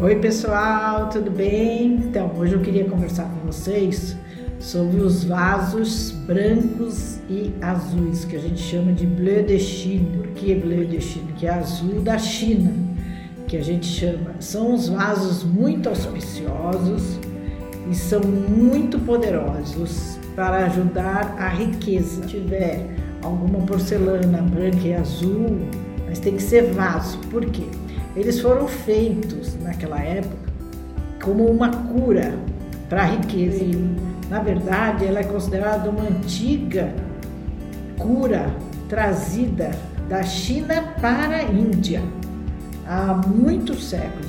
Oi pessoal, tudo bem? Então, hoje eu queria conversar com vocês sobre os vasos brancos e azuis, que a gente chama de bleu de Chine. Por que bleu de Chine? Que é azul da China, que a gente chama. São os vasos muito auspiciosos e são muito poderosos para ajudar a riqueza. Se tiver alguma porcelana branca e azul, mas tem que ser vaso. Por quê? Eles foram feitos naquela época como uma cura para a riqueza. Na verdade, ela é considerada uma antiga cura trazida da China para a Índia há muitos séculos.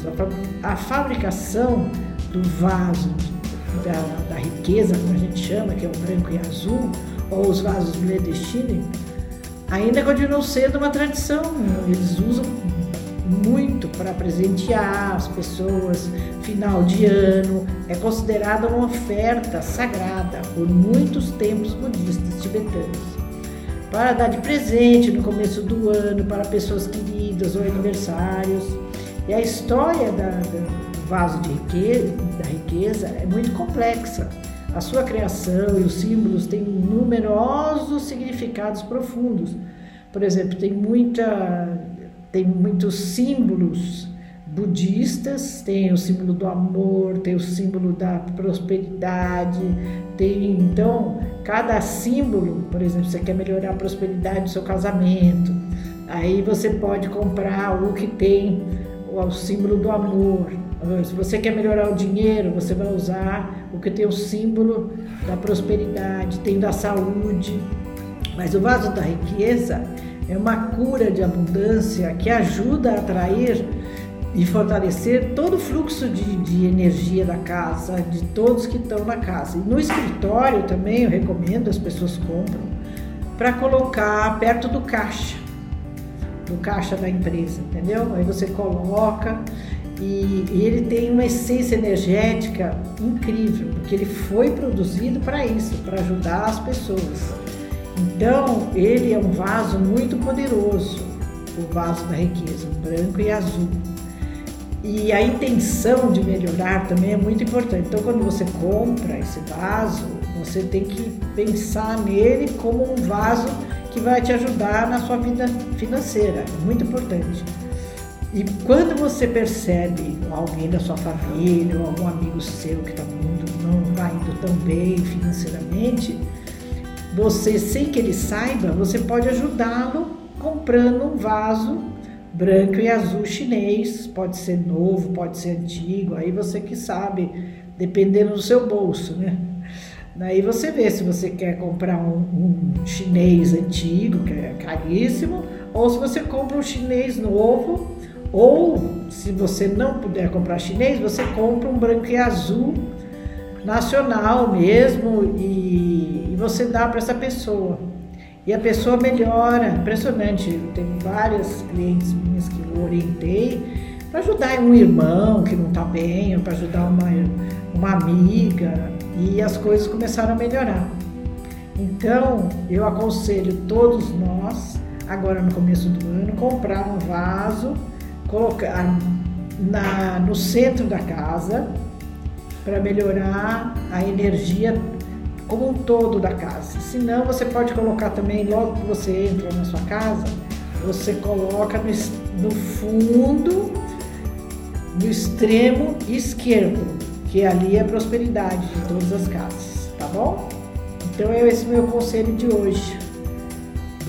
A fabricação do vaso da, da riqueza, como a gente chama, que é o branco e azul, ou os vasos Bledestine, ainda continuam sendo uma tradição. Eles usam muito para presentear as pessoas, final de ano, é considerada uma oferta sagrada por muitos templos budistas tibetanos. Para dar de presente no começo do ano para pessoas queridas ou aniversários. E a história da, do vaso de riqueza, da riqueza é muito complexa. A sua criação e os símbolos têm numerosos significados profundos. Por exemplo, tem muita tem muitos símbolos budistas, tem o símbolo do amor, tem o símbolo da prosperidade, tem então cada símbolo, por exemplo, você quer melhorar a prosperidade do seu casamento, aí você pode comprar o que tem o símbolo do amor. Se você quer melhorar o dinheiro, você vai usar o que tem o símbolo da prosperidade, tem da saúde. Mas o vaso da riqueza é uma cura de abundância que ajuda a atrair e fortalecer todo o fluxo de, de, energia da casa, de todos que estão na casa. E no escritório também eu recomendo, as pessoas compram, para colocar perto do caixa, do caixa da empresa, entendeu? Aí você coloca e, e ele tem uma essência energética incrível, porque ele foi produzido para isso, para ajudar as pessoas. Então, ele é um vaso muito poderoso, o vaso da riqueza, branco e azul. E a intenção de melhorar também é muito importante. Então, quando você compra esse vaso, você tem que pensar nele como um vaso que vai te ajudar na sua vida financeira. É muito importante. E quando você percebe alguém da sua família ou algum amigo seu que tá não vai indo tão bem financeiramente, você, sem que ele saiba, você pode ajudá-lo comprando um vaso branco e azul chinês, pode ser novo, pode ser antigo, aí você que sabe, dependendo do seu bolso, né? Daí você vê se você quer comprar um, um, chinês antigo, que é caríssimo, ou se você compra um chinês novo, ou se você não puder comprar chinês, você compra um branco e azul nacional mesmo e, e você dá para essa pessoa. E a pessoa melhora, impressionante. Eu tenho várias clientes minhas que eu orientei para ajudar um irmão que não está bem, ou para ajudar uma, uma amiga, e as coisas começaram a melhorar. Então, eu aconselho todos nós, agora no começo do ano, comprar um vaso, colocar na, no centro da casa, para melhorar a energia como um todo da casa. Se não, você pode colocar também, logo que você entra na sua casa, você coloca no, no fundo, no extremo esquerdo, que ali é a prosperidade de todas as casas, tá bom? Então é esse meu conselho de hoje.